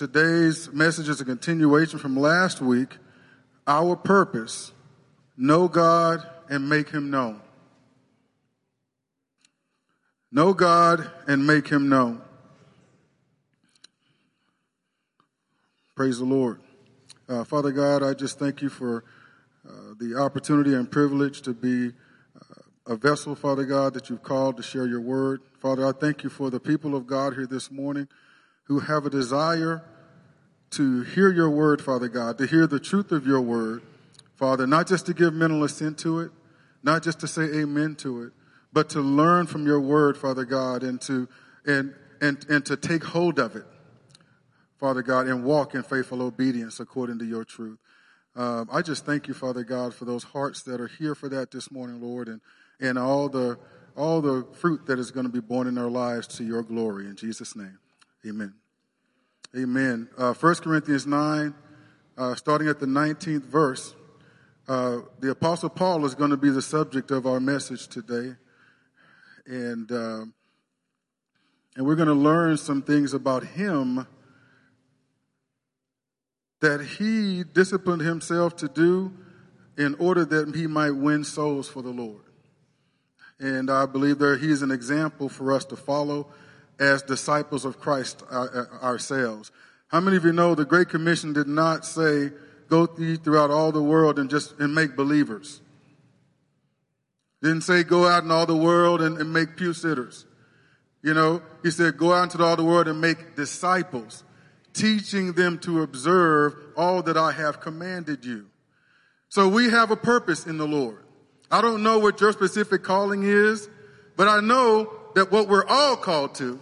today's message is a continuation from last week. Our purpose know God and make him known. Know God and make him known. Praise the Lord. Uh, Father God, I just thank you for uh, the opportunity and privilege to be uh, a vessel, Father God, that you've called to share your word. Father, I thank you for the people of God here this morning who have a desire to hear your word, Father God, to hear the truth of your word, Father, not just to give mental assent to it, not just to say amen to it, but to learn from your word, Father God, and to, and, and, and to take hold of it, Father God, and walk in faithful obedience according to your truth. Um, I just thank you, Father God, for those hearts that are here for that this morning, Lord, and, and all the, all the fruit that is going to be borne in their lives to your glory. In Jesus' name, amen. Amen. Uh, 1 Corinthians 9, uh, starting at the 19th verse, uh, the Apostle Paul is going to be the subject of our message today and uh, and we're going to learn some things about him that he disciplined himself to do in order that he might win souls for the Lord. And I believe that he's an example for us to follow as disciples of Christ uh, ourselves. How many of you know the Great Commission did not say, go throughout all the world and just and make believers? Didn't say go out in all the world and, and make pew sitters. You know, he said go out into all the world and make disciples, teaching them to observe all that I have commanded you. So we have a purpose in the Lord. I don't know what your specific calling is, but I know that what we're all called to,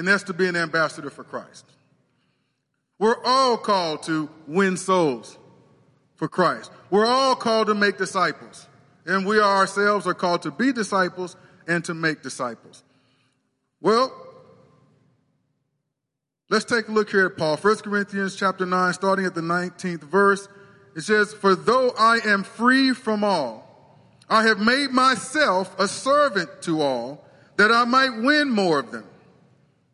and that's to be an ambassador for Christ. We're all called to win souls for Christ. We're all called to make disciples. And we ourselves are called to be disciples and to make disciples. Well, let's take a look here at Paul. 1 Corinthians chapter 9, starting at the 19th verse. It says, For though I am free from all, I have made myself a servant to all, that I might win more of them.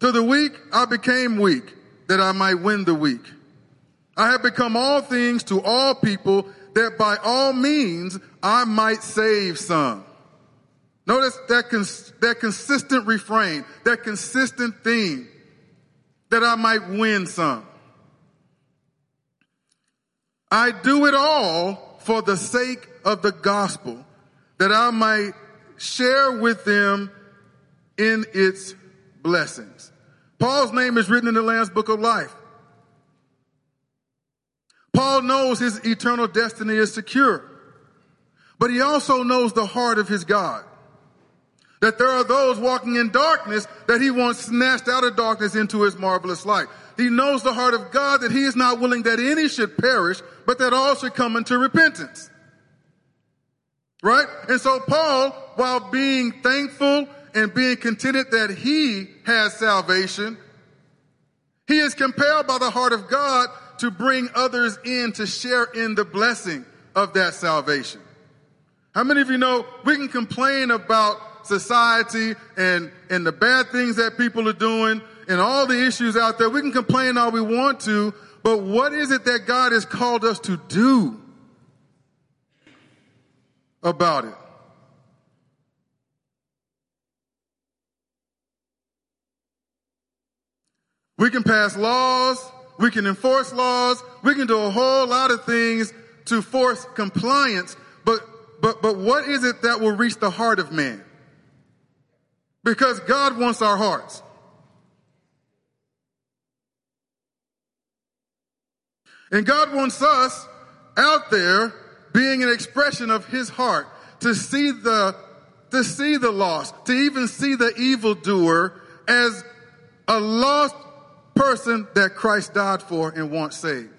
To the weak, I became weak, that I might win the weak. I have become all things to all people that by all means I might save some. Notice that, cons- that consistent refrain, that consistent theme, that I might win some. I do it all for the sake of the gospel, that I might share with them in its blessings. Paul's name is written in the Lamb's Book of Life. Paul knows his eternal destiny is secure, but he also knows the heart of his God. That there are those walking in darkness that he wants snatched out of darkness into his marvelous light. He knows the heart of God that he is not willing that any should perish, but that all should come into repentance. Right? And so Paul, while being thankful and being contented that he has salvation, he is compelled by the heart of God to bring others in to share in the blessing of that salvation. How many of you know we can complain about society and, and the bad things that people are doing and all the issues out there? We can complain all we want to, but what is it that God has called us to do about it? We can pass laws, we can enforce laws. We can do a whole lot of things to force compliance. But, but, but what is it that will reach the heart of man? Because God wants our hearts. And God wants us out there being an expression of his heart to see the, to see the lost, to even see the evildoer as a lost person that Christ died for and wants saved.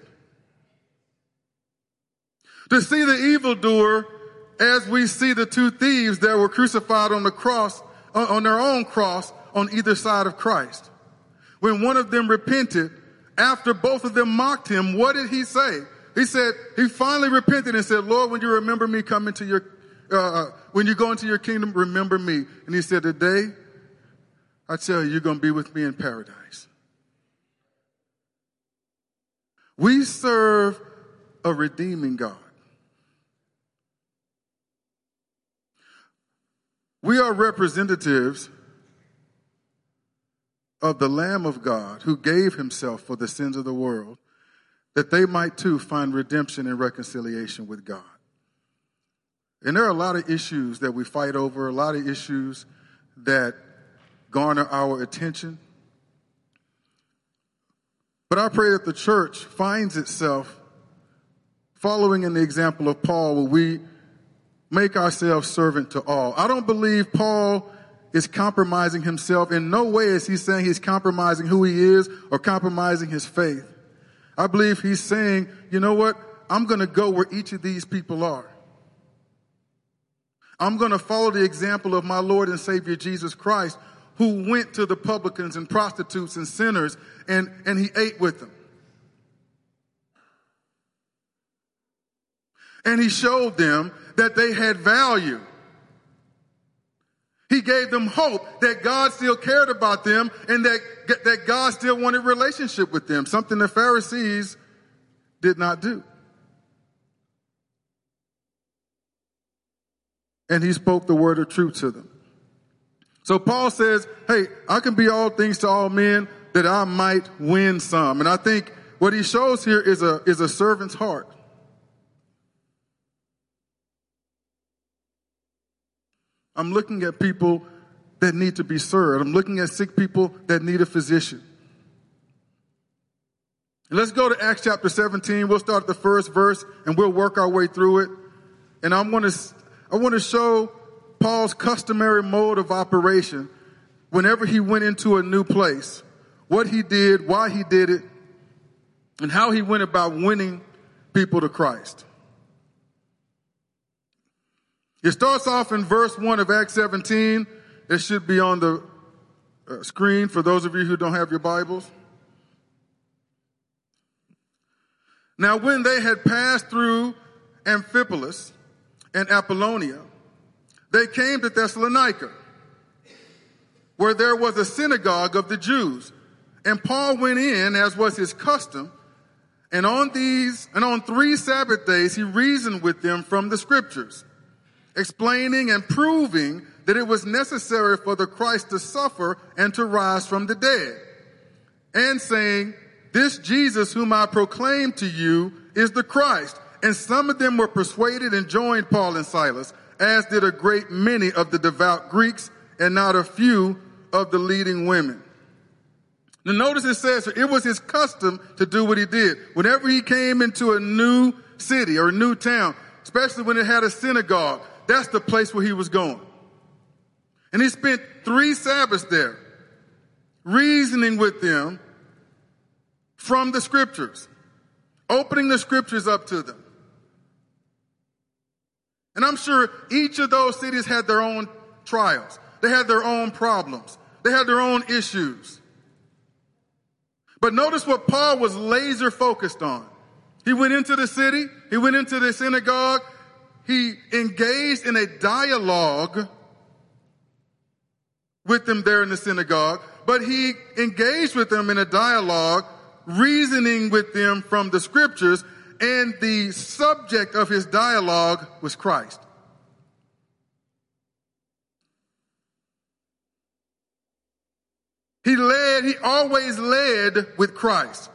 To see the evildoer as we see the two thieves that were crucified on the cross, on their own cross on either side of Christ. When one of them repented, after both of them mocked him, what did he say? He said, he finally repented and said, Lord, when you remember me coming to your, uh, uh, when you go into your kingdom, remember me. And he said, today, I tell you, you're going to be with me in paradise. We serve a redeeming God. We are representatives of the Lamb of God who gave himself for the sins of the world, that they might too find redemption and reconciliation with God. And there are a lot of issues that we fight over, a lot of issues that garner our attention. But I pray that the church finds itself following in the example of Paul, where we make ourselves servant to all. I don't believe Paul is compromising himself. In no way is he saying he's compromising who he is or compromising his faith. I believe he's saying, you know what? I'm going to go where each of these people are. I'm going to follow the example of my Lord and Savior Jesus Christ, who went to the publicans and prostitutes and sinners and, and he ate with them. And he showed them that they had value. He gave them hope that God still cared about them and that, that God still wanted relationship with them, something the Pharisees did not do. And he spoke the word of truth to them. So Paul says, hey, I can be all things to all men that I might win some. And I think what he shows here is a, is a servant's heart. I'm looking at people that need to be served. I'm looking at sick people that need a physician. let's go to Acts chapter 17. We'll start at the first verse and we'll work our way through it. And I want to, I want to show Paul's customary mode of operation whenever he went into a new place, what he did, why he did it, and how he went about winning people to Christ. It starts off in verse 1 of Acts 17. It should be on the uh, screen for those of you who don't have your Bibles. Now, when they had passed through Amphipolis and Apollonia, they came to Thessalonica, where there was a synagogue of the Jews. And Paul went in, as was his custom, and on these, and on three Sabbath days, he reasoned with them from the scriptures explaining and proving that it was necessary for the Christ to suffer and to rise from the dead, and saying, this Jesus whom I proclaim to you is the Christ. And some of them were persuaded and joined Paul and Silas, as did a great many of the devout Greeks and not a few of the leading women. Now notice it says it was his custom to do what he did. Whenever he came into a new city or a new town, especially when it had a synagogue, that's the place where he was going. And he spent three Sabbaths there, reasoning with them from the scriptures, opening the scriptures up to them. And I'm sure each of those cities had their own trials. They had their own problems. They had their own issues. But notice what Paul was laser focused on. He went into the city. He went into the synagogue he engaged in a dialogue with them there in the synagogue, but he engaged with them in a dialogue, reasoning with them from the scriptures, and the subject of his dialogue was Christ. He led, he always led with Christ.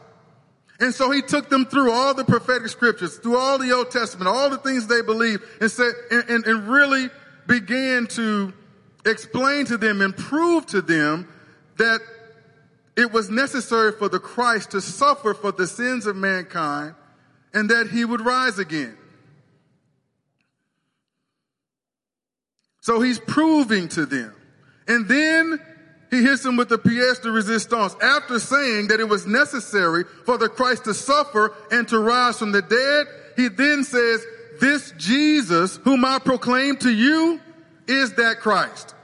And so he took them through all the prophetic scriptures, through all the Old Testament, all the things they believed, and said, and, and, and really began to explain to them and prove to them that it was necessary for the Christ to suffer for the sins of mankind and that he would rise again. So he's proving to them. And then he hits them with the pièce de resistance. After saying that it was necessary for the Christ to suffer and to rise from the dead, he then says, this Jesus whom I proclaim to you is that Christ.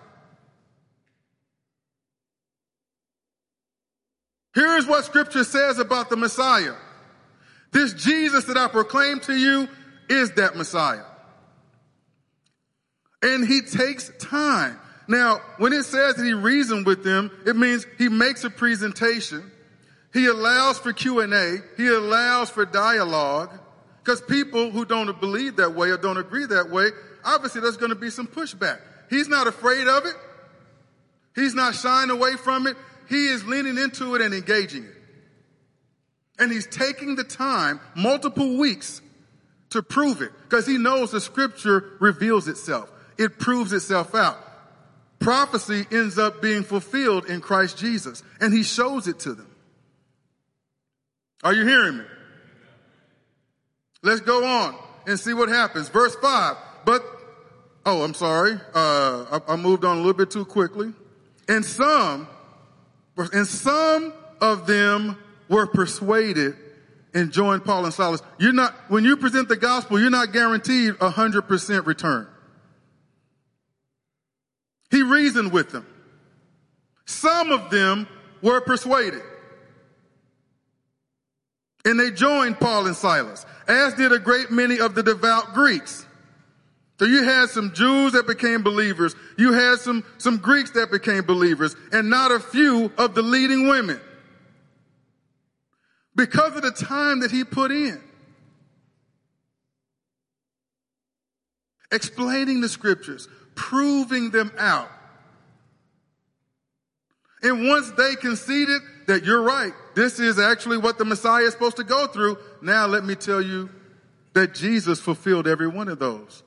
Here's what scripture says about the Messiah. This Jesus that I proclaim to you is that Messiah. And he takes time. Now, when it says that he reasoned with them, it means he makes a presentation. He allows for Q&A. He allows for dialogue. Because people who don't believe that way or don't agree that way, obviously there's going to be some pushback. He's not afraid of it. He's not shying away from it. He is leaning into it and engaging it. And he's taking the time, multiple weeks, to prove it because he knows the scripture reveals itself. It proves itself out. Prophecy ends up being fulfilled in Christ Jesus and he shows it to them. Are you hearing me? Let's go on and see what happens. Verse five. But, oh, I'm sorry. Uh, I, I moved on a little bit too quickly. And some, and some of them were persuaded and joined Paul and Silas. You're not, when you present the gospel, you're not guaranteed a hundred percent return. He reasoned with them. Some of them were persuaded. And they joined Paul and Silas, as did a great many of the devout Greeks. So you had some Jews that became believers. You had some, some Greeks that became believers and not a few of the leading women because of the time that he put in. Explaining the scriptures, proving them out. And once they conceded that you're right, this is actually what the Messiah is supposed to go through, now let me tell you that Jesus fulfilled every one of those.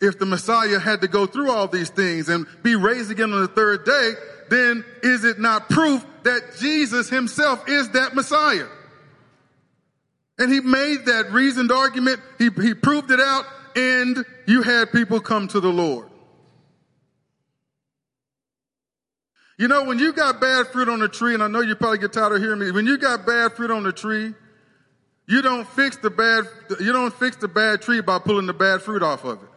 If the Messiah had to go through all these things and be raised again on the third day, then is it not proof that Jesus himself is that Messiah? And he made that reasoned argument. He, he proved it out and you had people come to the Lord. You know, when you got bad fruit on the tree, and I know you probably get tired of hearing me, when you got bad fruit on the tree, you don't fix the bad, you don't fix the bad tree by pulling the bad fruit off of it.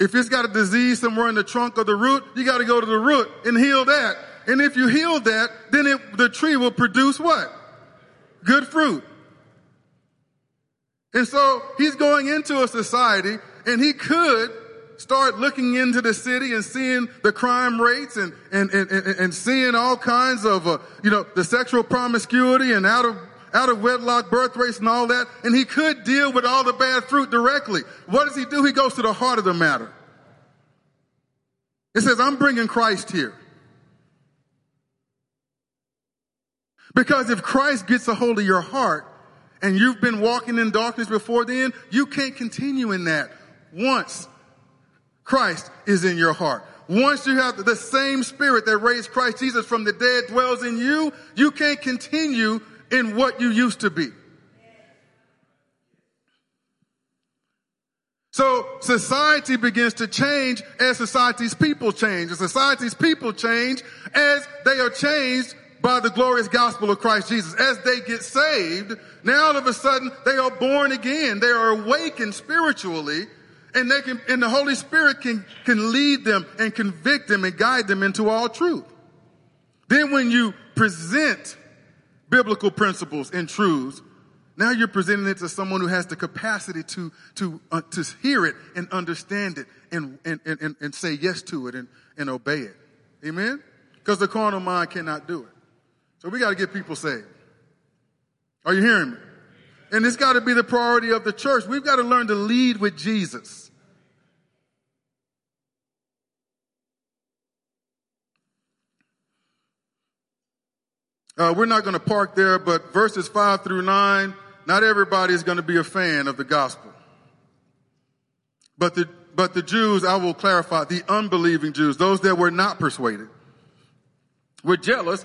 If it's got a disease somewhere in the trunk or the root, you got to go to the root and heal that. And if you heal that, then it, the tree will produce what? Good fruit. And so he's going into a society and he could start looking into the city and seeing the crime rates and, and, and, and, seeing all kinds of, uh, you know, the sexual promiscuity and out of, out of wedlock birth rates and all that. And he could deal with all the bad fruit directly. What does he do? He goes to the heart of the matter. It says, I'm bringing Christ here. Because if Christ gets a hold of your heart and you've been walking in darkness before then, you can't continue in that once Christ is in your heart. Once you have the same spirit that raised Christ Jesus from the dead dwells in you, you can't continue in what you used to be. So society begins to change as society's people change. And society's people change as they are changed by the glorious gospel of Christ Jesus. As they get saved, now all of a sudden they are born again. They are awakened spiritually and they can, and the Holy Spirit can, can lead them and convict them and guide them into all truth. Then when you present biblical principles and truths, now you're presenting it to someone who has the capacity to, to, uh, to hear it and understand it and, and, and, and say yes to it and, and obey it. Amen? Because the carnal mind cannot do it. So we got to get people saved. Are you hearing me? And it's got to be the priority of the church. We've got to learn to lead with Jesus. Uh, we're not going to park there, but verses five through nine, not everybody is going to be a fan of the gospel. But the, but the Jews, I will clarify, the unbelieving Jews, those that were not persuaded, were jealous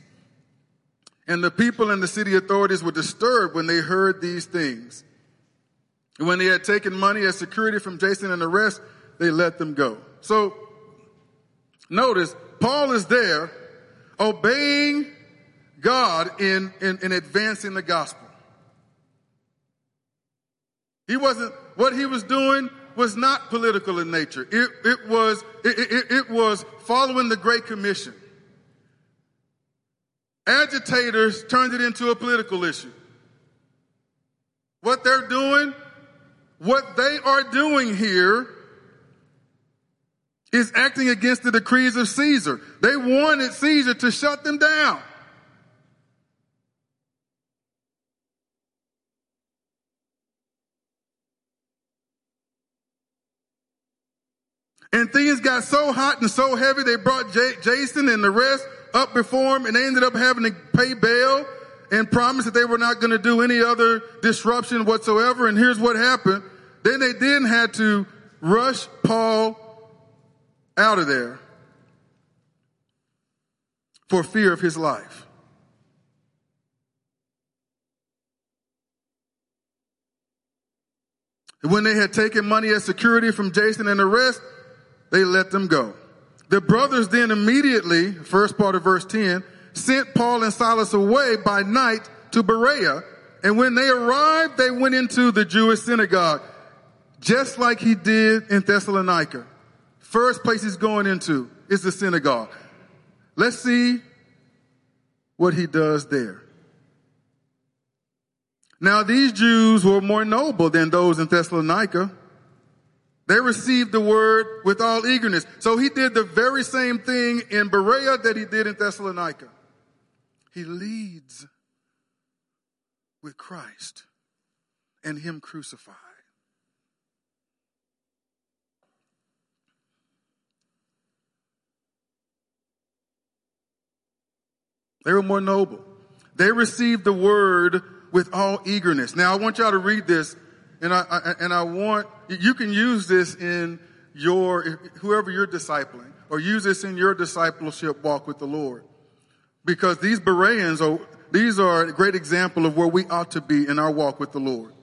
And the people and the city authorities were disturbed when they heard these things. And when they had taken money as security from Jason and the rest, they let them go. So notice Paul is there obeying God in, in, in advancing the gospel. He wasn't, what he was doing was not political in nature. It, it was, it, it, it was following the Great Commission. Agitators turned it into a political issue. What they're doing, what they are doing here is acting against the decrees of Caesar. They wanted Caesar to shut them down. And things got so hot and so heavy, they brought J- Jason and the rest up before him, and they ended up having to pay bail and promise that they were not going to do any other disruption whatsoever. And here's what happened. Then they then had to rush Paul out of there for fear of his life. When they had taken money as security from Jason and the rest, they let them go. The brothers then immediately, first part of verse 10, sent Paul and Silas away by night to Berea. And when they arrived, they went into the Jewish synagogue, just like he did in Thessalonica. First place he's going into is the synagogue. Let's see what he does there. Now these Jews were more noble than those in Thessalonica. They received the word with all eagerness. So he did the very same thing in Berea that he did in Thessalonica. He leads with Christ and him crucified. They were more noble. They received the word with all eagerness. Now I want y'all to read this and I, I, and I want, you can use this in your, whoever you're discipling or use this in your discipleship walk with the Lord. Because these Bereans are, these are a great example of where we ought to be in our walk with the Lord.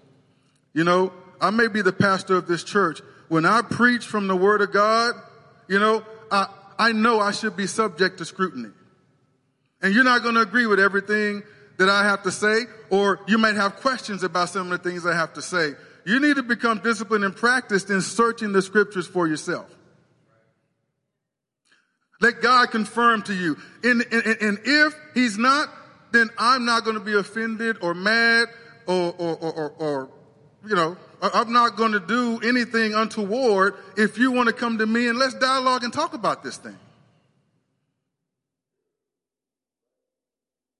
You know, I may be the pastor of this church. When I preach from the word of God, you know, I, I know I should be subject to scrutiny. And you're not going to agree with everything that I have to say, or you might have questions about some of the things I have to say. You need to become disciplined and practiced in searching the scriptures for yourself. Let God confirm to you. And, and, and if he's not, then I'm not going to be offended or mad or, or, or, or, you know, I'm not going to do anything untoward if you want to come to me and let's dialogue and talk about this thing.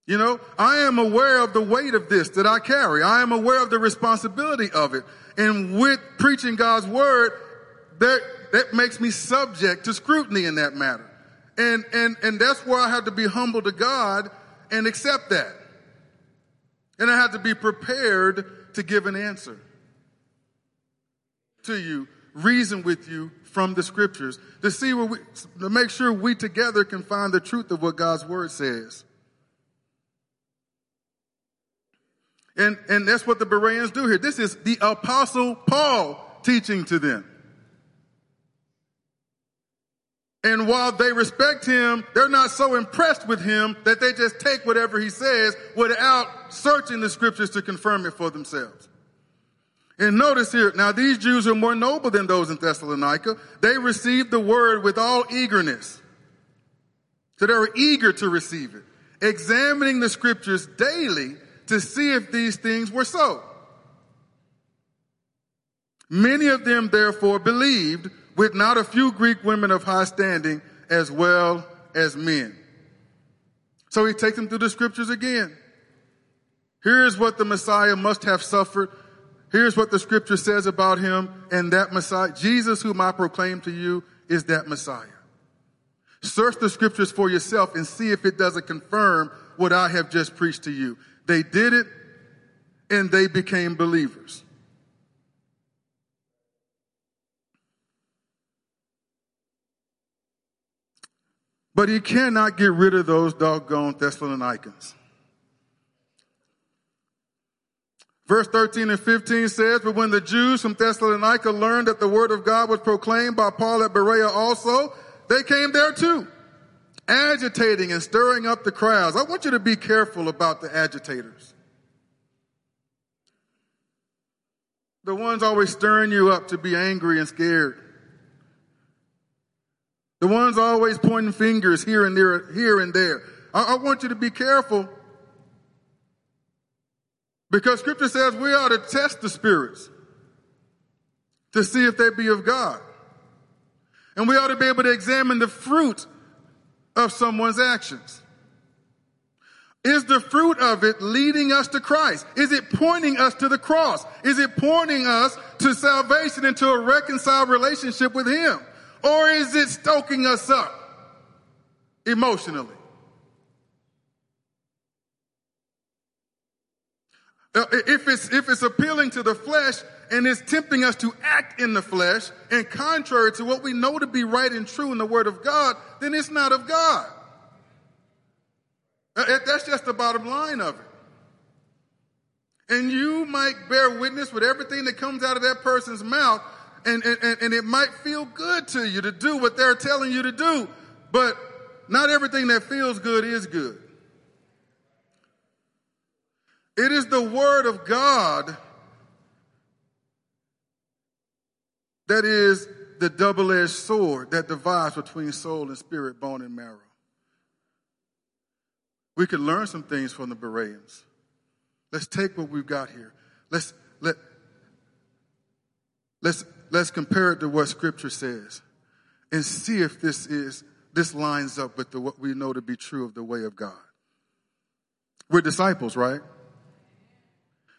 You know, I am aware of the weight of this that I carry. I am aware of the responsibility of it. And with preaching God's word, that, that makes me subject to scrutiny in that matter. And, and, and that's where I have to be humble to God and accept that. And I have to be prepared to give an answer to you, reason with you from the scriptures to see where we, to make sure we together can find the truth of what God's word says. And, and that's what the Bereans do here. This is the apostle Paul teaching to them. And while they respect him, they're not so impressed with him that they just take whatever he says without searching the scriptures to confirm it for themselves. And notice here, now these Jews are more noble than those in Thessalonica. They received the word with all eagerness. So they were eager to receive it, examining the scriptures daily to see if these things were so. Many of them therefore believed with not a few Greek women of high standing as well as men. So he takes them through the scriptures again. Here's what the Messiah must have suffered. Here's what the scripture says about him and that Messiah. Jesus, whom I proclaim to you, is that Messiah. Search the scriptures for yourself and see if it doesn't confirm what I have just preached to you. They did it and they became believers. But he cannot get rid of those doggone Thessalonians. Verse 13 and 15 says, But when the Jews from Thessalonica learned that the word of God was proclaimed by Paul at Berea also, they came there too, agitating and stirring up the crowds. I want you to be careful about the agitators. The ones always stirring you up to be angry and scared. The ones always pointing fingers here and there, here and there. I, I want you to be careful because scripture says we ought to test the spirits to see if they be of God. And we ought to be able to examine the fruit of someone's actions. Is the fruit of it leading us to Christ? Is it pointing us to the cross? Is it pointing us to salvation and to a reconciled relationship with Him? Or is it stoking us up emotionally? If it's, if it's appealing to the flesh and it's tempting us to act in the flesh and contrary to what we know to be right and true in the Word of God, then it's not of God. Uh, that's just the bottom line of it. And you might bear witness with everything that comes out of that person's mouth, and, and, and it might feel good to you to do what they're telling you to do, but not everything that feels good is good. It is the Word of God that is the double edged sword that divides between soul and spirit, bone and marrow. We could learn some things from the Bereans. Let's take what we've got here. Let's let let's let's compare it to what Scripture says, and see if this is this lines up with the, what we know to be true of the way of God. We're disciples, right?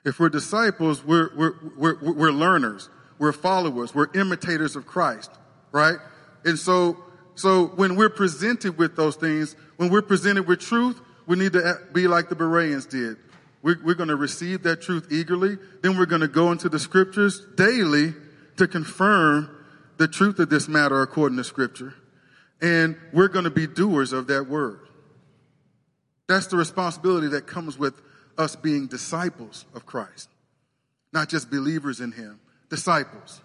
If we're disciples, we're we're we're, we're learners, we're followers, we're imitators of Christ, right? And so so when we're presented with those things, when we're presented with truth, we need to be like the Bereans did. We're, we're going to receive that truth eagerly. Then we're going to go into the scriptures daily to confirm the truth of this matter according to scripture. And we're going to be doers of that word. That's the responsibility that comes with us being disciples of Christ, not just believers in Him, disciples.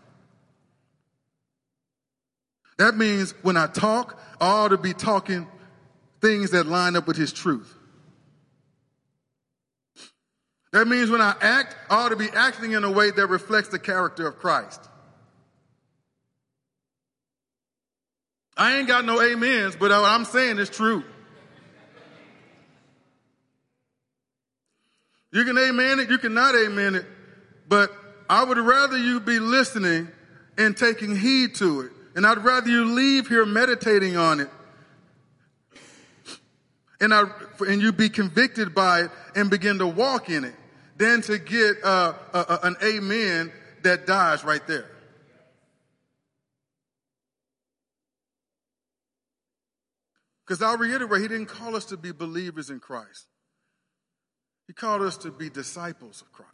That means when I talk, I ought to be talking things that line up with his truth. That means when I act, I ought to be acting in a way that reflects the character of Christ. I ain't got no amens, but what I'm saying is true. You can amen it, you cannot amen it, but I would rather you be listening and taking heed to it. And I'd rather you leave here meditating on it and, I, and you be convicted by it and begin to walk in it than to get uh, a, an amen that dies right there. Because I'll reiterate, he didn't call us to be believers in Christ. He called us to be disciples of Christ.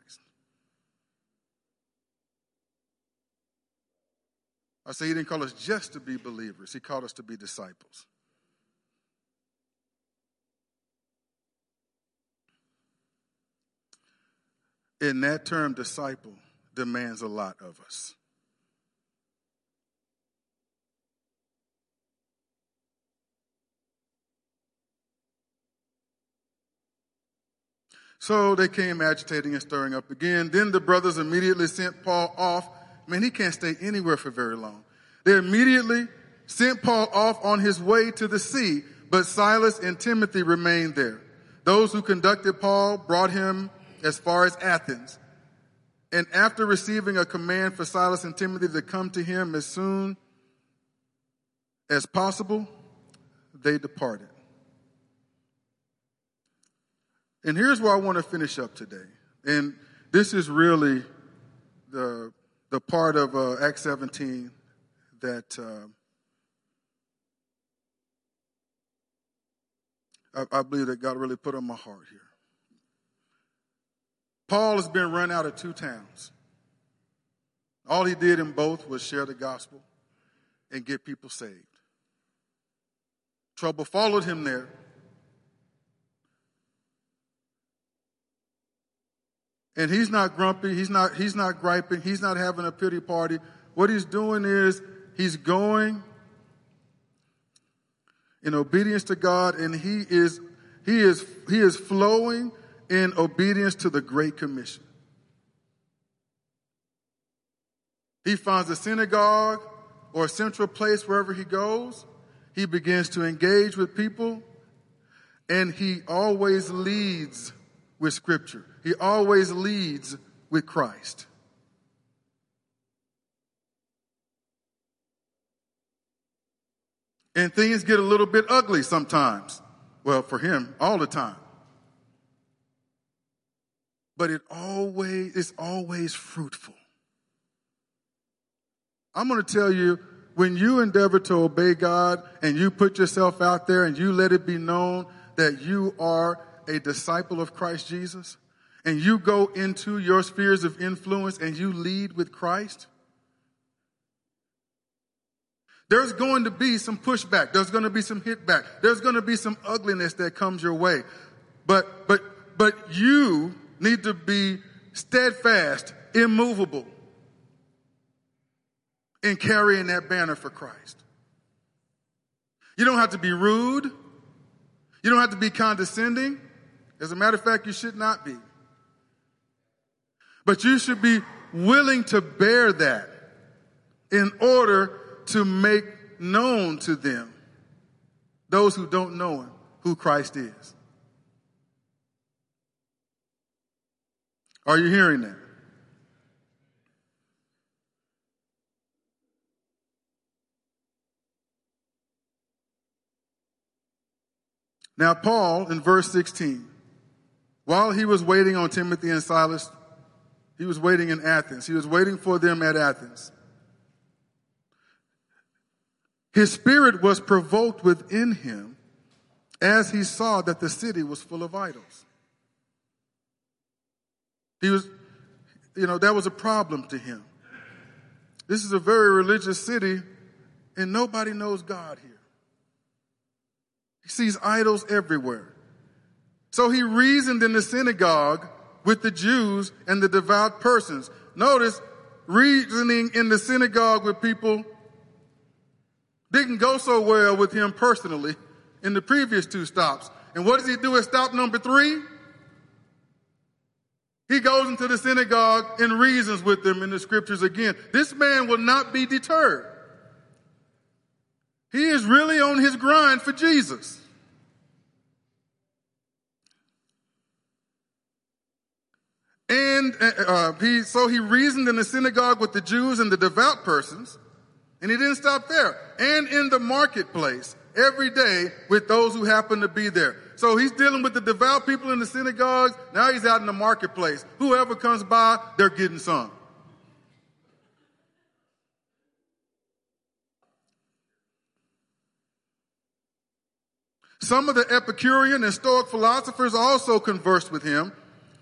I say he didn't call us just to be believers, he called us to be disciples. in that term, disciple demands a lot of us. So they came agitating and stirring up again. Then the brothers immediately sent Paul off. Man, he can't stay anywhere for very long. They immediately sent Paul off on his way to the sea, but Silas and Timothy remained there. Those who conducted Paul brought him as far as Athens. And after receiving a command for Silas and Timothy to come to him as soon as possible, they departed. And here's where I want to finish up today. And this is really the, the part of uh, Acts 17 that, uh, I, I believe that God really put on my heart here. Paul has been run out of two towns. All he did in both was share the gospel and get people saved. Trouble followed him there. And he's not grumpy, he's not he's not griping, he's not having a pity party. What he's doing is he's going in obedience to God and he is he is he is flowing in obedience to the great commission. He finds a synagogue or a central place wherever he goes. He begins to engage with people and he always leads with scripture. He always leads with Christ. And things get a little bit ugly sometimes. Well, for him, all the time. But it always is always fruitful. I'm going to tell you, when you endeavor to obey God and you put yourself out there and you let it be known that you are a disciple of Christ Jesus and you go into your spheres of influence and you lead with Christ, there's going to be some pushback. There's going to be some hitback. There's going to be some ugliness that comes your way. But, but, but you need to be steadfast, immovable in carrying that banner for Christ. You don't have to be rude. You don't have to be condescending. As a matter of fact, you should not be. But you should be willing to bear that in order to make known to them, those who don't know him, who Christ is. Are you hearing that? Now, Paul, in verse 16, while he was waiting on Timothy and Silas, he was waiting in Athens. He was waiting for them at Athens. His spirit was provoked within him as he saw that the city was full of idols. He was, you know, that was a problem to him. This is a very religious city, and nobody knows God here. He sees idols everywhere. So he reasoned in the synagogue with the Jews and the devout persons. Notice, reasoning in the synagogue with people didn't go so well with him personally in the previous two stops. And what does he do at stop number three? He goes into the synagogue and reasons with them in the scriptures again. This man will not be deterred. He is really on his grind for Jesus. And uh, uh, he, so he reasoned in the synagogue with the Jews and the devout persons. And he didn't stop there. And in the marketplace every day with those who happen to be there. So he's dealing with the devout people in the synagogues. Now he's out in the marketplace. Whoever comes by, they're getting some. Some of the Epicurean and Stoic philosophers also conversed with him,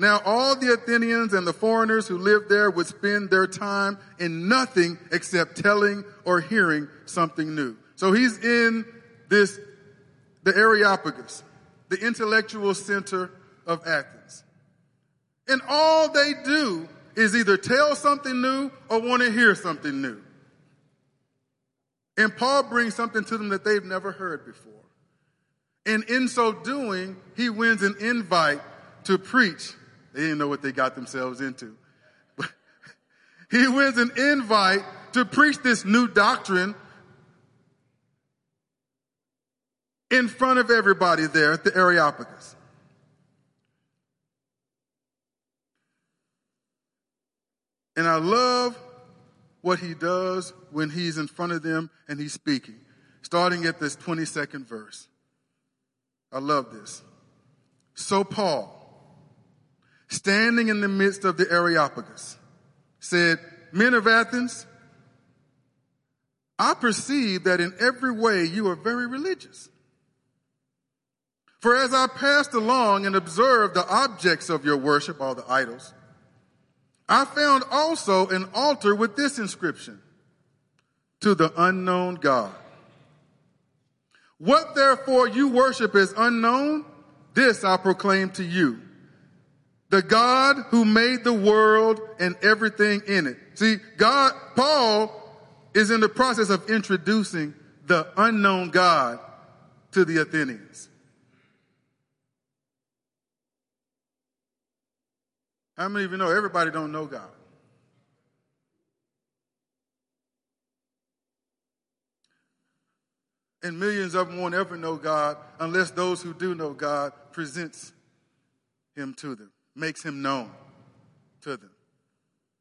Now, all the Athenians and the foreigners who lived there would spend their time in nothing except telling or hearing something new. So he's in this, the Areopagus, the intellectual center of Athens. And all they do is either tell something new or want to hear something new. And Paul brings something to them that they've never heard before. And in so doing, he wins an invite to preach they didn't know what they got themselves into. But he wins an invite to preach this new doctrine in front of everybody there at the Areopagus. And I love what he does when he's in front of them and he's speaking, starting at this 22nd verse. I love this. So Paul, standing in the midst of the Areopagus, said, Men of Athens, I perceive that in every way you are very religious. For as I passed along and observed the objects of your worship, all the idols, I found also an altar with this inscription to the unknown God. What therefore you worship is unknown, this I proclaim to you. The God who made the world and everything in it. See, God, Paul is in the process of introducing the unknown God to the Athenians. How many of you know everybody don't know God? And millions of them won't ever know God unless those who do know God presents him to them, makes him known to them.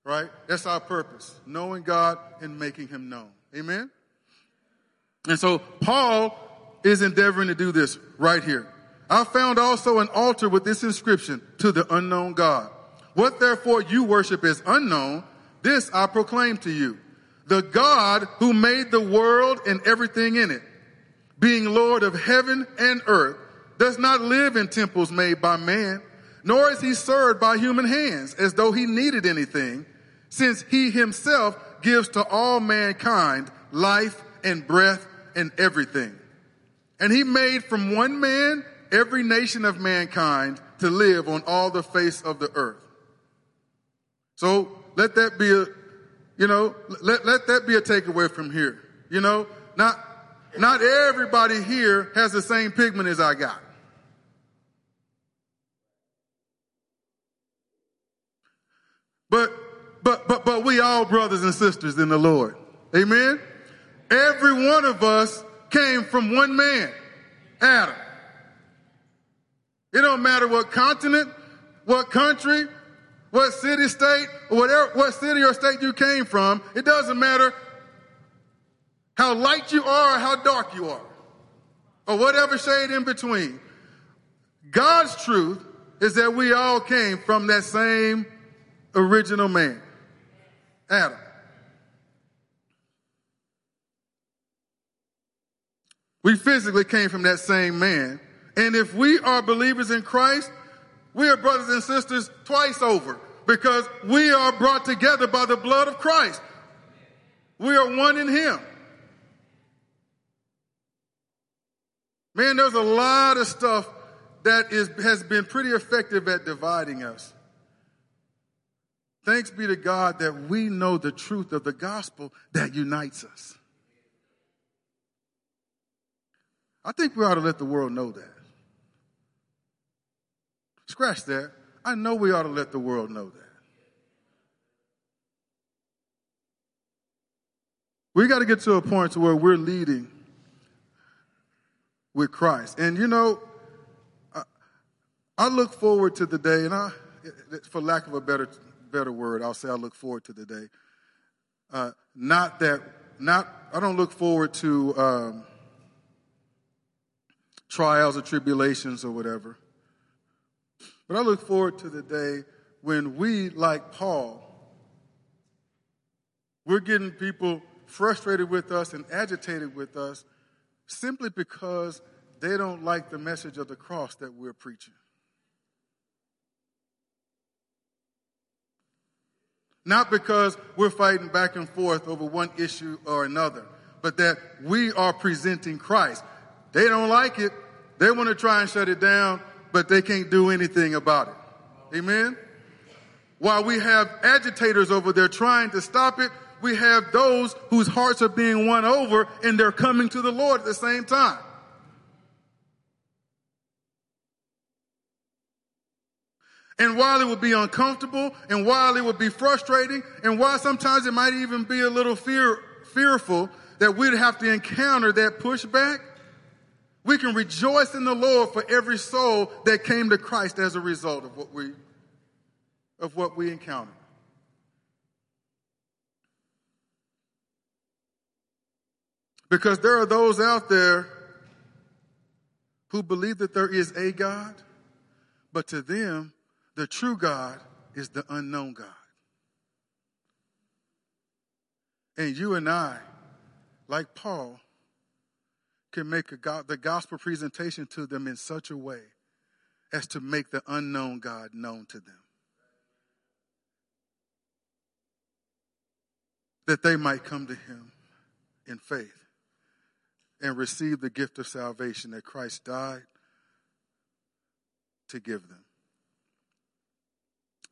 Right? That's our purpose, knowing God and making him known. Amen? And so Paul is endeavoring to do this right here. I found also an altar with this inscription to the unknown God. What therefore you worship is unknown, this I proclaim to you. The God who made the world and everything in it, being Lord of heaven and earth, does not live in temples made by man, nor is he served by human hands as though he needed anything, since he himself gives to all mankind life and breath and everything. And he made from one man every nation of mankind to live on all the face of the earth. So let that be a, you know, let, let that be a takeaway from here. You know, not, not everybody here has the same pigment as I got. But, but, but, but we all brothers and sisters in the Lord. Amen. Every one of us came from one man, Adam. It don't matter what continent, what country, what city, state, or whatever, what city or state you came from. It doesn't matter how light you are or how dark you are, or whatever shade in between. God's truth is that we all came from that same original man, Adam. We physically came from that same man. And if we are believers in Christ, we are brothers and sisters twice over because we are brought together by the blood of Christ. We are one in Him. Man, there's a lot of stuff that is, has been pretty effective at dividing us. Thanks be to God that we know the truth of the gospel that unites us. I think we ought to let the world know that. Scratch that. I know we ought to let the world know that. We got to get to a point to where we're leading with Christ. And you know, I, I look forward to the day, and I, for lack of a better better word, I'll say I look forward to the day. Uh, not that, not I don't look forward to um, trials or tribulations or whatever. But I look forward to the day when we, like Paul, we're getting people frustrated with us and agitated with us simply because they don't like the message of the cross that we're preaching. Not because we're fighting back and forth over one issue or another, but that we are presenting Christ. They don't like it. They want to try and shut it down but they can't do anything about it. Amen? While we have agitators over there trying to stop it, we have those whose hearts are being won over and they're coming to the Lord at the same time. And while it would be uncomfortable and while it would be frustrating and while sometimes it might even be a little fear, fearful that we'd have to encounter that pushback, we can rejoice in the Lord for every soul that came to Christ as a result of what we, of what we encountered. Because there are those out there who believe that there is a God, but to them, the true God is the unknown God. And you and I, like Paul, can make the gospel presentation to them in such a way as to make the unknown God known to them. That they might come to him in faith and receive the gift of salvation that Christ died to give them.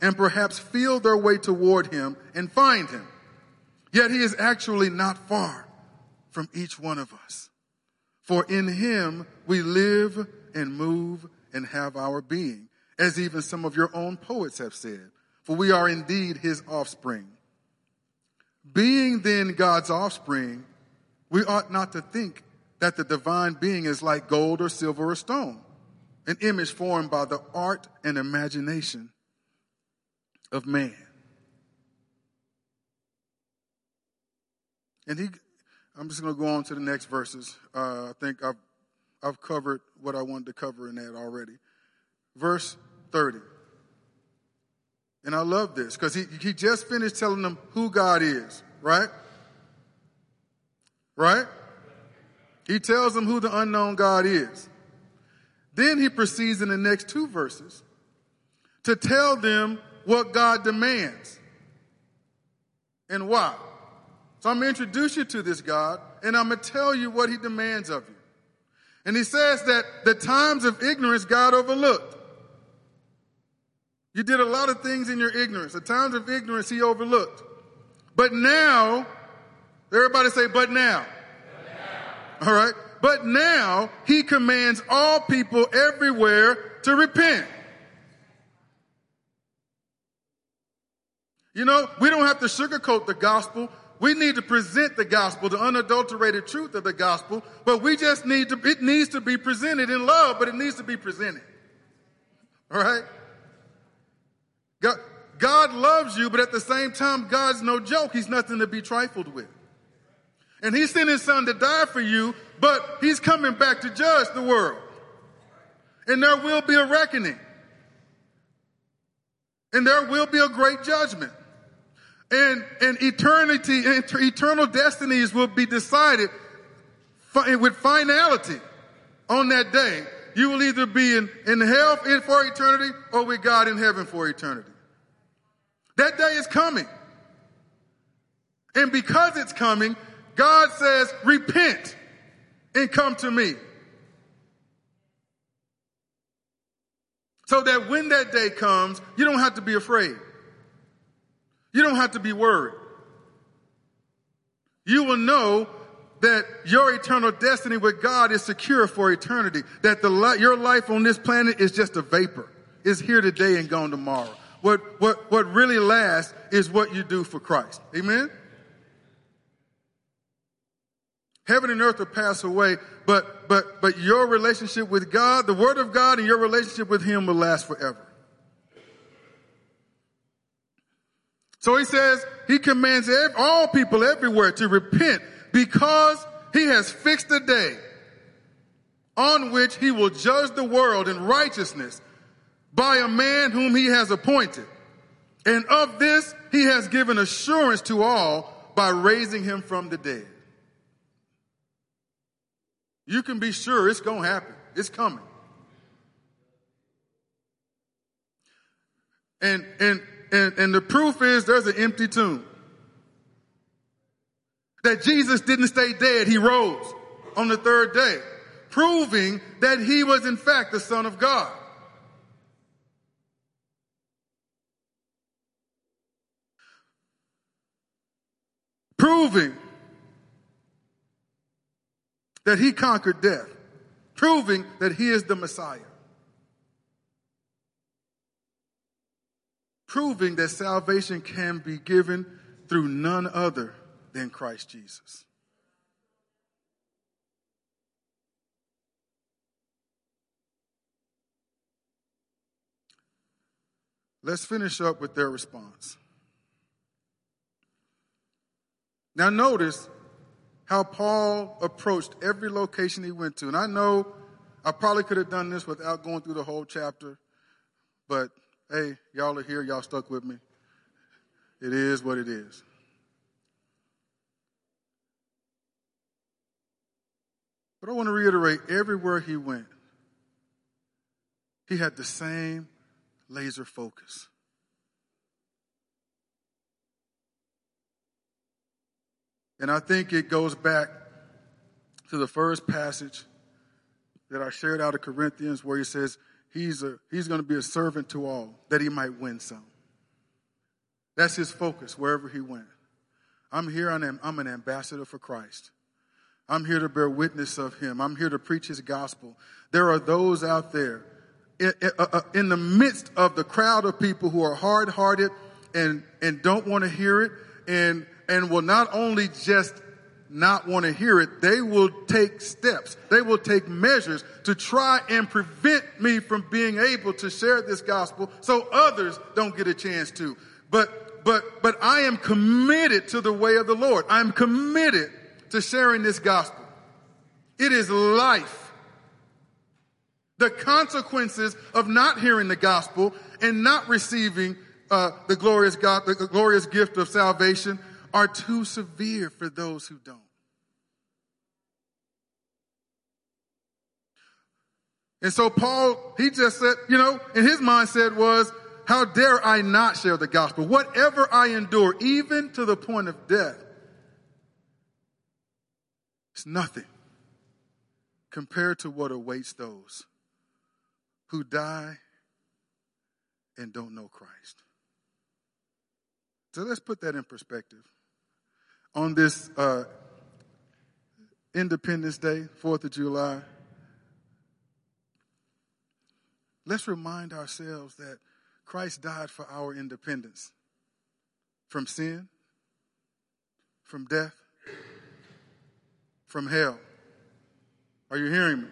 and perhaps feel their way toward him and find him. Yet he is actually not far from each one of us. For in him we live and move and have our being, as even some of your own poets have said. For we are indeed his offspring. Being then God's offspring, we ought not to think that the divine being is like gold or silver or stone, an image formed by the art and imagination of man. And he, I'm just going to go on to the next verses. Uh, I think I've, I've covered what I wanted to cover in that already. Verse 30. And I love this because he, he just finished telling them who God is, right? Right? He tells them who the unknown God is. Then he proceeds in the next two verses to tell them what God demands and why. So I'm going to introduce you to this God and I'm going to tell you what he demands of you. And he says that the times of ignorance God overlooked. You did a lot of things in your ignorance. The times of ignorance he overlooked. But now, everybody say, but now. All right. But now he commands all people everywhere to repent. You know, we don't have to sugarcoat the gospel. We need to present the gospel, the unadulterated truth of the gospel, but we just need to, it needs to be presented in love, but it needs to be presented. All right? God, God loves you, but at the same time, God's no joke. He's nothing to be trifled with. And he sent his son to die for you, but he's coming back to judge the world. And there will be a reckoning. And there will be a great judgment. And, and eternity, eternal destinies will be decided with finality on that day. You will either be in, in hell for eternity or with God in heaven for eternity. That day is coming. And because it's coming, God says, repent and come to me. So that when that day comes, you don't have to be afraid. You don't have to be worried. You will know that your eternal destiny with God is secure for eternity. That the your life on this planet is just a vapor. It's here today and gone tomorrow. What, what, what really lasts is what you do for Christ. Amen? Heaven and earth will pass away, but, but, but your relationship with God, the Word of God and your relationship with Him will last forever. So he says, he commands all people everywhere to repent because he has fixed a day on which he will judge the world in righteousness by a man whom he has appointed. And of this he has given assurance to all by raising him from the dead. You can be sure it's going to happen. It's coming. And, and, and, and the proof is there's an empty tomb. That Jesus didn't stay dead. He rose on the third day, proving that he was in fact the son of God. Proving that he conquered death, proving that he is the Messiah. Proving that salvation can be given through none other than Christ Jesus. Let's finish up with their response. Now, notice how Paul approached every location he went to. And I know I probably could have done this without going through the whole chapter, but hey, y'all are here, y'all stuck with me. It is what it is. But I want to reiterate everywhere he went, he had the same laser focus. And I think it goes back to the first passage that I shared out of Corinthians where he says he's, a, he's going to be a servant to all, that he might win some. That's his focus wherever he went. I'm here, I'm, I'm an ambassador for Christ. I'm here to bear witness of him. I'm here to preach his gospel. There are those out there in, in, uh, uh, the midst of the crowd of people who are hard hearted and, and don't want to hear it and, and will not only just not want to hear it, they will take steps. They will take measures to try and prevent me from being able to share this gospel so others don't get a chance to. But, but, but I am committed to the way of the Lord. I'm committed to sharing this gospel. It is life. The consequences of not hearing the gospel and not receiving uh, the glorious God, the glorious gift of salvation are too severe for those who don't. And so Paul, he just said, you know, and his mindset was, how dare I not share the gospel? Whatever I endure, even to the point of death, it's nothing compared to what awaits those who die and don't know Christ. So let's put that in perspective. On this uh, Independence Day, 4th of July, let's remind ourselves that Christ died for our independence from sin, from death, from hell. Are you hearing me?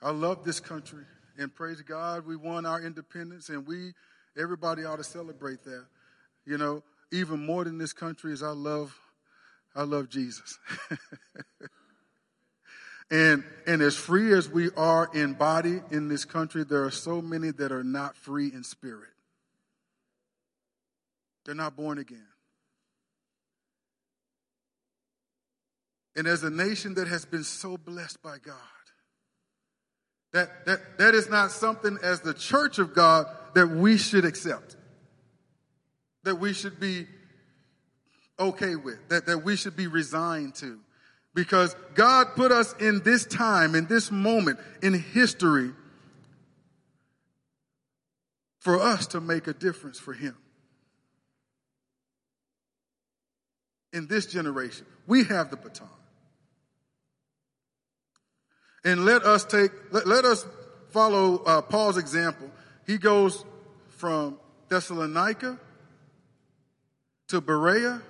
I love this country and praise God we won our independence and we everybody ought to celebrate that. You know, even more than this country is I love I love Jesus. and and as free as we are in body in this country, there are so many that are not free in spirit. They're not born again. And as a nation that has been so blessed by God, that, that, that is not something as the church of God that we should accept, that we should be okay with, that, that we should be resigned to. Because God put us in this time, in this moment in history for us to make a difference for Him. In this generation, we have the baton. And let us take, let, let us follow uh, Paul's example. He goes from Thessalonica to Berea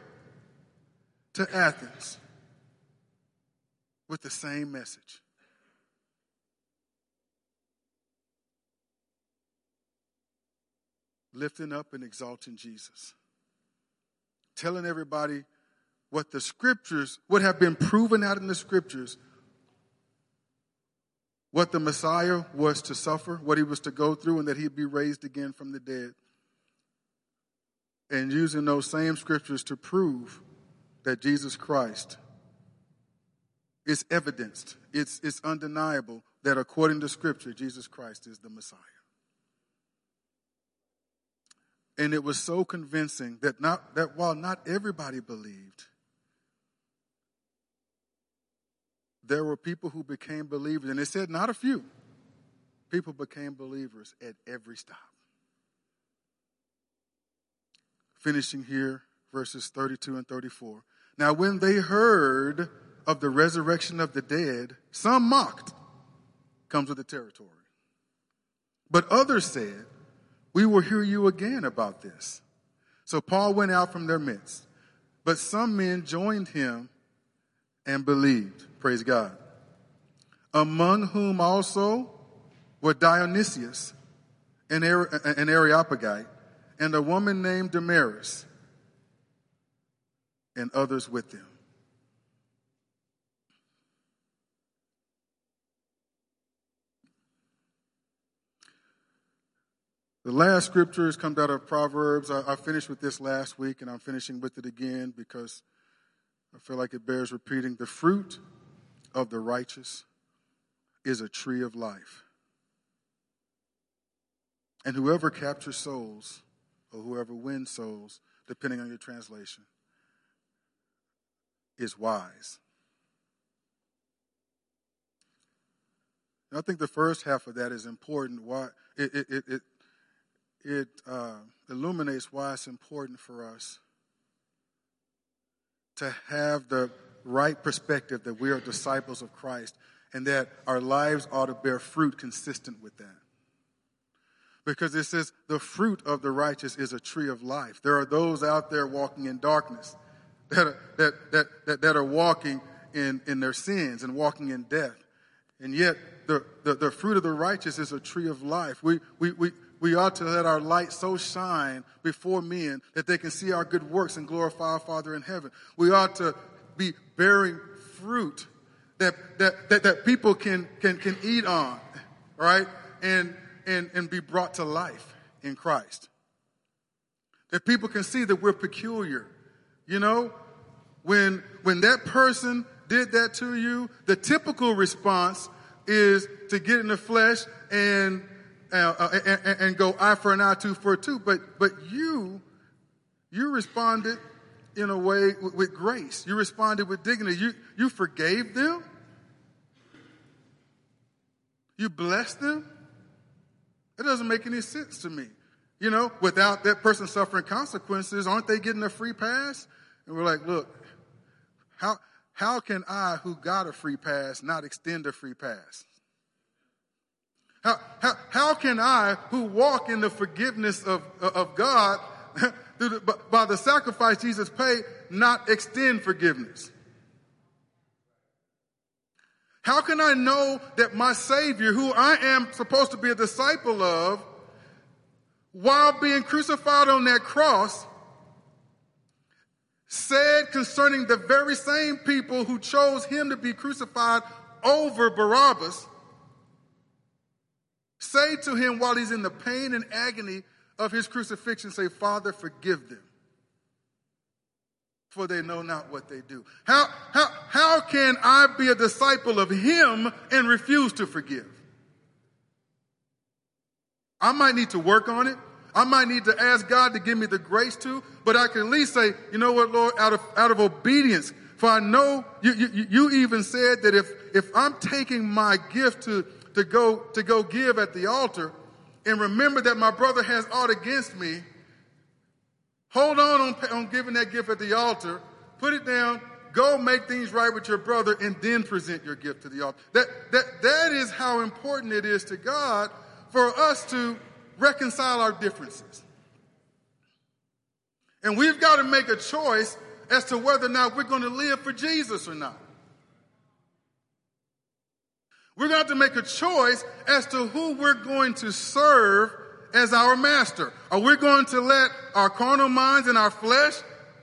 to Athens with the same message. Lifting up and exalting Jesus. Telling everybody what the scriptures, what have been proven out in the scriptures what the Messiah was to suffer, what he was to go through, and that he'd be raised again from the dead. And using those same scriptures to prove that Jesus Christ is evidenced, it's, it's undeniable that according to scripture, Jesus Christ is the Messiah. And it was so convincing that not that while not everybody believed, there were people who became believers, and it said not a few. People became believers at every stop. Finishing here, verses 32 and 34. Now, when they heard of the resurrection of the dead, some mocked, comes with the territory. But others said, We will hear you again about this. So Paul went out from their midst. But some men joined him and believed. Praise God. Among whom also were Dionysius and Areopagite and a woman named Damaris and others with them. The last scripture has come out of Proverbs. I, I, finished with this last week, and I'm finishing with it again because I feel like it bears repeating. The fruit of the righteous is a tree of life. And whoever captures souls, or whoever wins souls, depending on your translation, is wise. And I think the first half of that is important. Why it, it, it, it uh, illuminates why it's important for us to have the right perspective that we are disciples of Christ and that our lives ought to bear fruit consistent with that. Because it says the fruit of the righteous is a tree of life. There are those out there walking in darkness that are, that, that, that, that are walking in, in their sins and walking in death. And yet, the, the, the fruit of the righteous is a tree of life. We, we, we, we ought to let our light so shine before men that they can see our good works and glorify our Father in heaven. We ought to be bearing fruit that, that, that, that people can, can, can eat on, right? And, and, and be brought to life in Christ. That people can see that we're peculiar. You know, when, when that person did that to you, the typical response is to get in the flesh and uh, uh, and, and, go eye for an eye, tooth for a tooth. But, but you, you responded in a way with, with grace. You responded with dignity. You, you forgave them. You blessed them. It doesn't make any sense to me. You know, without that person suffering consequences, aren't they getting a free pass? And we're like, look, how, how can I, who got a free pass, not extend a free pass? How, how, how can I, who walk in the forgiveness of, of God, the, by the sacrifice Jesus paid, not extend forgiveness? How can I know that my Savior, who I am supposed to be a disciple of, while being crucified on that cross, said concerning the very same people who chose him to be crucified over Barabbas, Say to him while he's in the pain and agony of his crucifixion, say, Father, forgive them, for they know not what they do. How, how, how can I be a disciple of him and refuse to forgive? I might need to work on it. I might need to ask God to give me the grace to, but I can at least say, you know what, Lord, out of, out of obedience, for I know you, you, you even said that if, if I'm taking my gift to, to go, to go give at the altar and remember that my brother has aught against me, hold on, on on giving that gift at the altar, put it down, go make things right with your brother, and then present your gift to the altar. That, that, that is how important it is to God for us to reconcile our differences. And we've got to make a choice as to whether or not we're going to live for Jesus or not. We're going to make a choice as to who we're going to serve as our master. Are we going to let our carnal minds and our flesh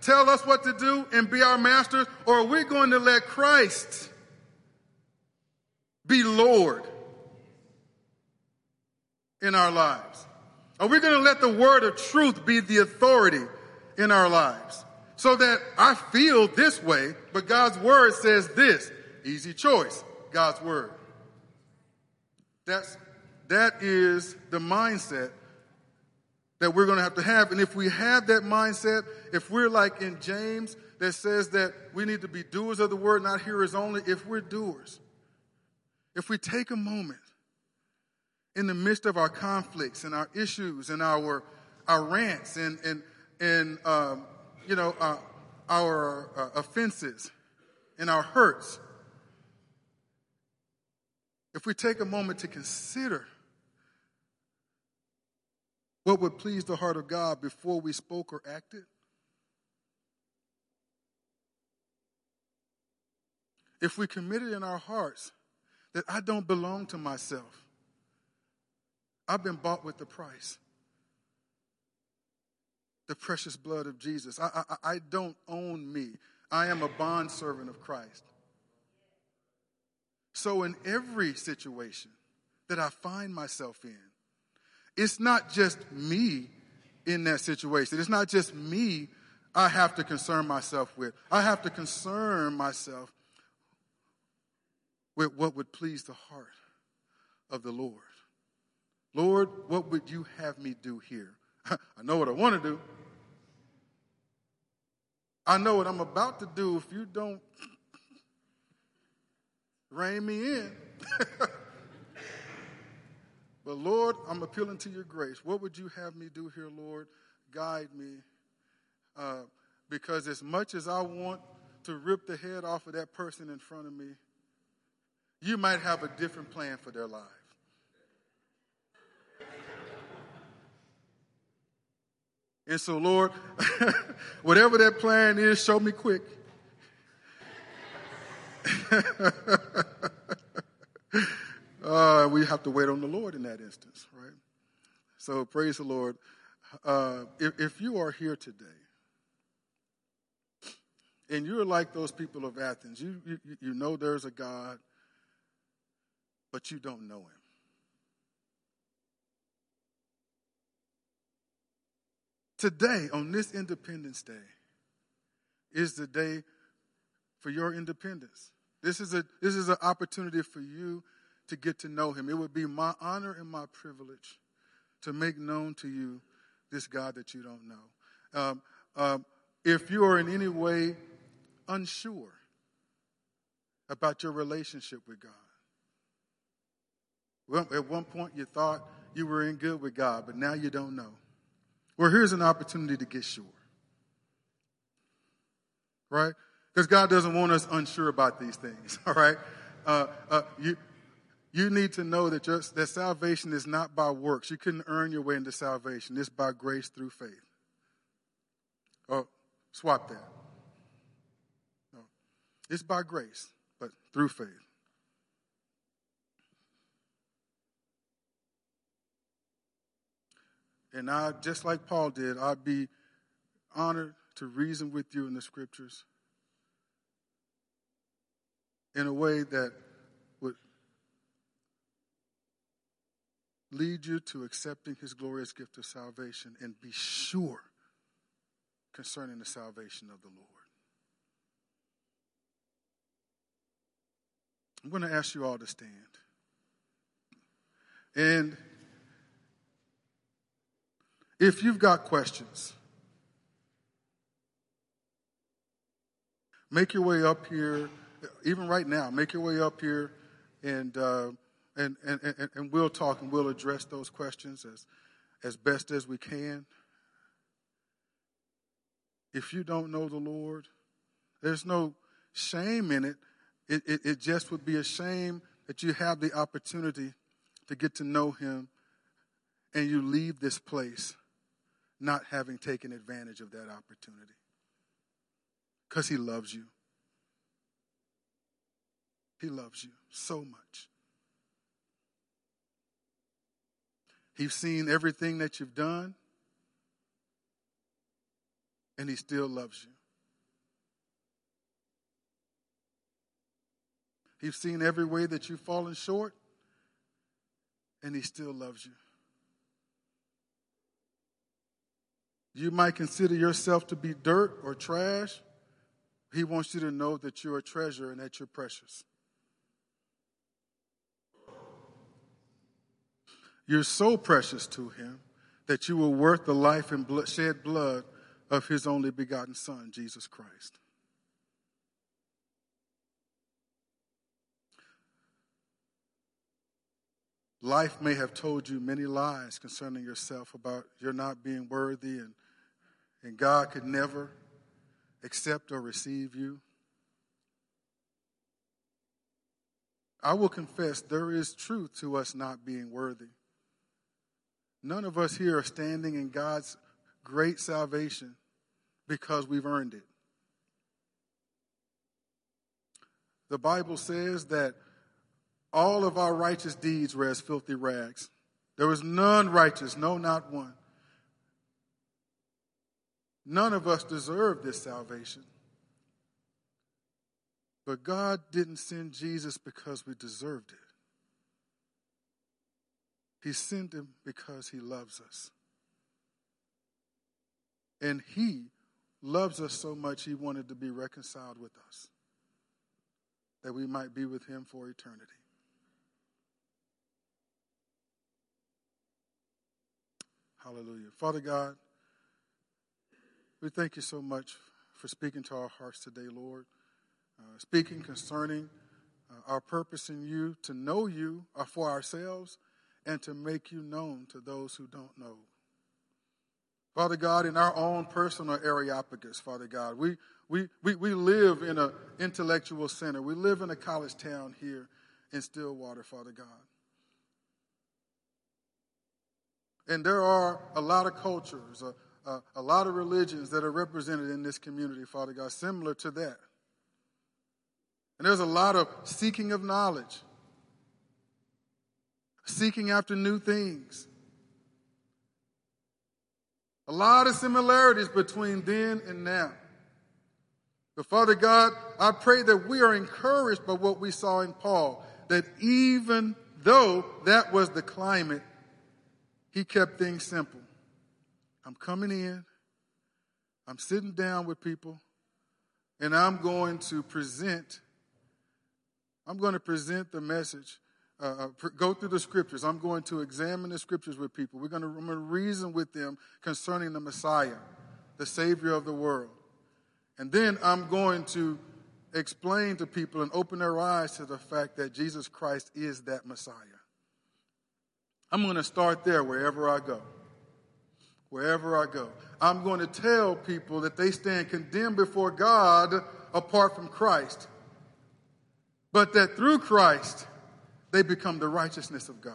tell us what to do and be our masters? Or are we going to let Christ be Lord in our lives? Are we going to let the word of truth be the authority in our lives? So that I feel this way, but God's word says this. Easy choice. God's word. That's, that is the mindset that we're going to have to have. And if we have that mindset, if we're like in James that says that we need to be doers of the word, not hearers only, if we're doers, if we take a moment in the midst of our conflicts and our issues and our, our rants and, and, and um, you know, uh, our uh, offenses and our hurts, if we take a moment to consider what would please the heart of God before we spoke or acted, if we committed in our hearts that I don't belong to myself, I've been bought with the price. The precious blood of Jesus. I, I, I don't own me. I am a bondservant of Christ. So, in every situation that I find myself in, it's not just me in that situation. It's not just me I have to concern myself with. I have to concern myself with what would please the heart of the Lord. Lord, what would you have me do here? I know what I want to do. I know what I'm about to do if you don't rein me in. but Lord, I'm appealing to your grace. What would you have me do here, Lord? Guide me. Uh, because as much as I want to rip the head off of that person in front of me, you might have a different plan for their life. And so, Lord, whatever that plan is, show me quick. uh, we have to wait on the Lord in that instance, right? So, praise the Lord. Uh, if, if you are here today and you're like those people of Athens, you, you, you know there's a God, but you don't know him. Today, on this Independence Day, is the day for your independence. This is, a, this is an opportunity for you to get to know him. It would be my honor and my privilege to make known to you this God that you don't know. Um, um, if you are in any way unsure about your relationship with God, well, at one point you thought you were in good with God, but now you don't know. Well, here's an opportunity to get sure. Right? Because God doesn't want us unsure about these things. All right? Uh, uh, you, you need to know that, your, that salvation is not by works. You couldn't earn your way into salvation. It's by grace through faith. Oh, swap that. No. It's by grace, but through faith. And I, just like Paul did, I'd be honored to reason with you in the scriptures in a way that would lead you to accepting his glorious gift of salvation and be sure concerning the salvation of the Lord. I'm going to ask you all to stand. And if you've got questions, make your way up here, even right now, make your way up here and, uh, and, and, and, and we'll talk and we'll address those questions as, as best as we can. If you don't know the Lord, there's no shame in it. It, it. it just would be a shame that you have the opportunity to get to know Him and you leave this place not having taken advantage of that opportunity. Because He loves you. He loves you so much. He's seen everything that you've done, and He still loves you. He's seen every way that you've fallen short, and He still loves you. You might consider yourself to be dirt or trash. He wants you to know that you're a treasure and that you're precious. You're so precious to him that you were worth the life and blood, shed blood of his only begotten Son, Jesus Christ. Life may have told you many lies concerning yourself about your not being worthy and and God could never accept or receive you. I will confess there is truth to us not being worthy. None of us here are standing in God's great salvation because we've earned it. The Bible says that all of our righteous deeds were as filthy rags. There was none righteous, no, not one. None of us deserve this salvation. But God didn't send Jesus because we deserved it. He sent him because he loves us. And he loves us so much, he wanted to be reconciled with us, that we might be with him for eternity. Hallelujah. Father God, we thank you so much for speaking to our hearts today, Lord. Uh, speaking concerning uh, our purpose in you, to know you uh, for ourselves, and to make you known to those who don't know. Father God, in our own personal Areopagus, Father God, we, we, we, we live in an intellectual center. We live in a college town here in Stillwater, Father God. And there are a lot of cultures, a, a, a lot of religions that are represented in this community, Father God, similar to that. And there's a lot of seeking of knowledge, seeking after new things. A lot of similarities between then and now. But Father God, I pray that we are encouraged by what we saw in Paul, that even though that was the climate, he kept things simple. I'm coming in, I'm sitting down with people, and I'm going to present I'm going to present the message, uh, uh go through the scriptures. I'm going to examine the scriptures with people. We're going to, going to reason with them concerning the Messiah, the Savior of the world. And then I'm going to explain to people and open their eyes to the fact that Jesus Christ is that Messiah. I'm going to start there wherever I go. Wherever I go. I'm going to tell people that they stand condemned before God apart from Christ but that through Christ they become the righteousness of God.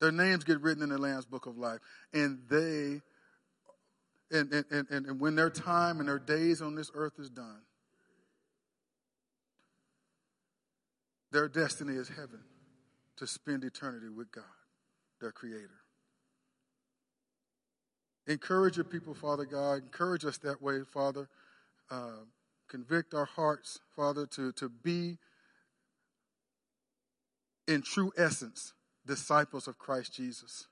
Their names get written in the Lamb's book of life, and they, and, and, and, and when their time and their days on this earth is done, their destiny is heaven to spend eternity with God, their Creator. Encourage your people, Father God. Encourage us that way, Father. Uh, convict our hearts, Father, to, to be in true essence disciples of Christ Jesus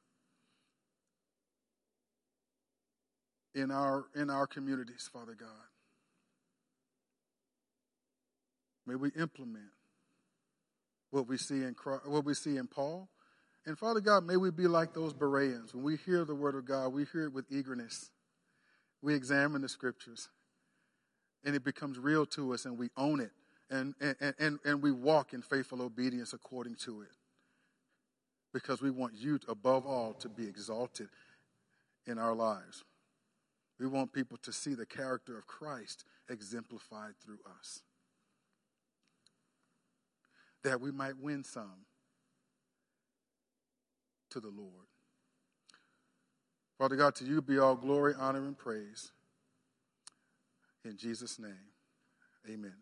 in our in our communities, Father God. May we implement what we see in what we see in Paul. And Father God, may we be like those Bereans. When we hear the word of God, we hear it with eagerness. We examine the scriptures and it becomes real to us and we own it and, and, and, and we walk in faithful obedience according to it. Because we want you, above all, to be exalted in our lives. We want people to see the character of Christ exemplified through us. That we might win some to the Lord. Father God, to you be all glory, honor, and praise. In Jesus' name, amen.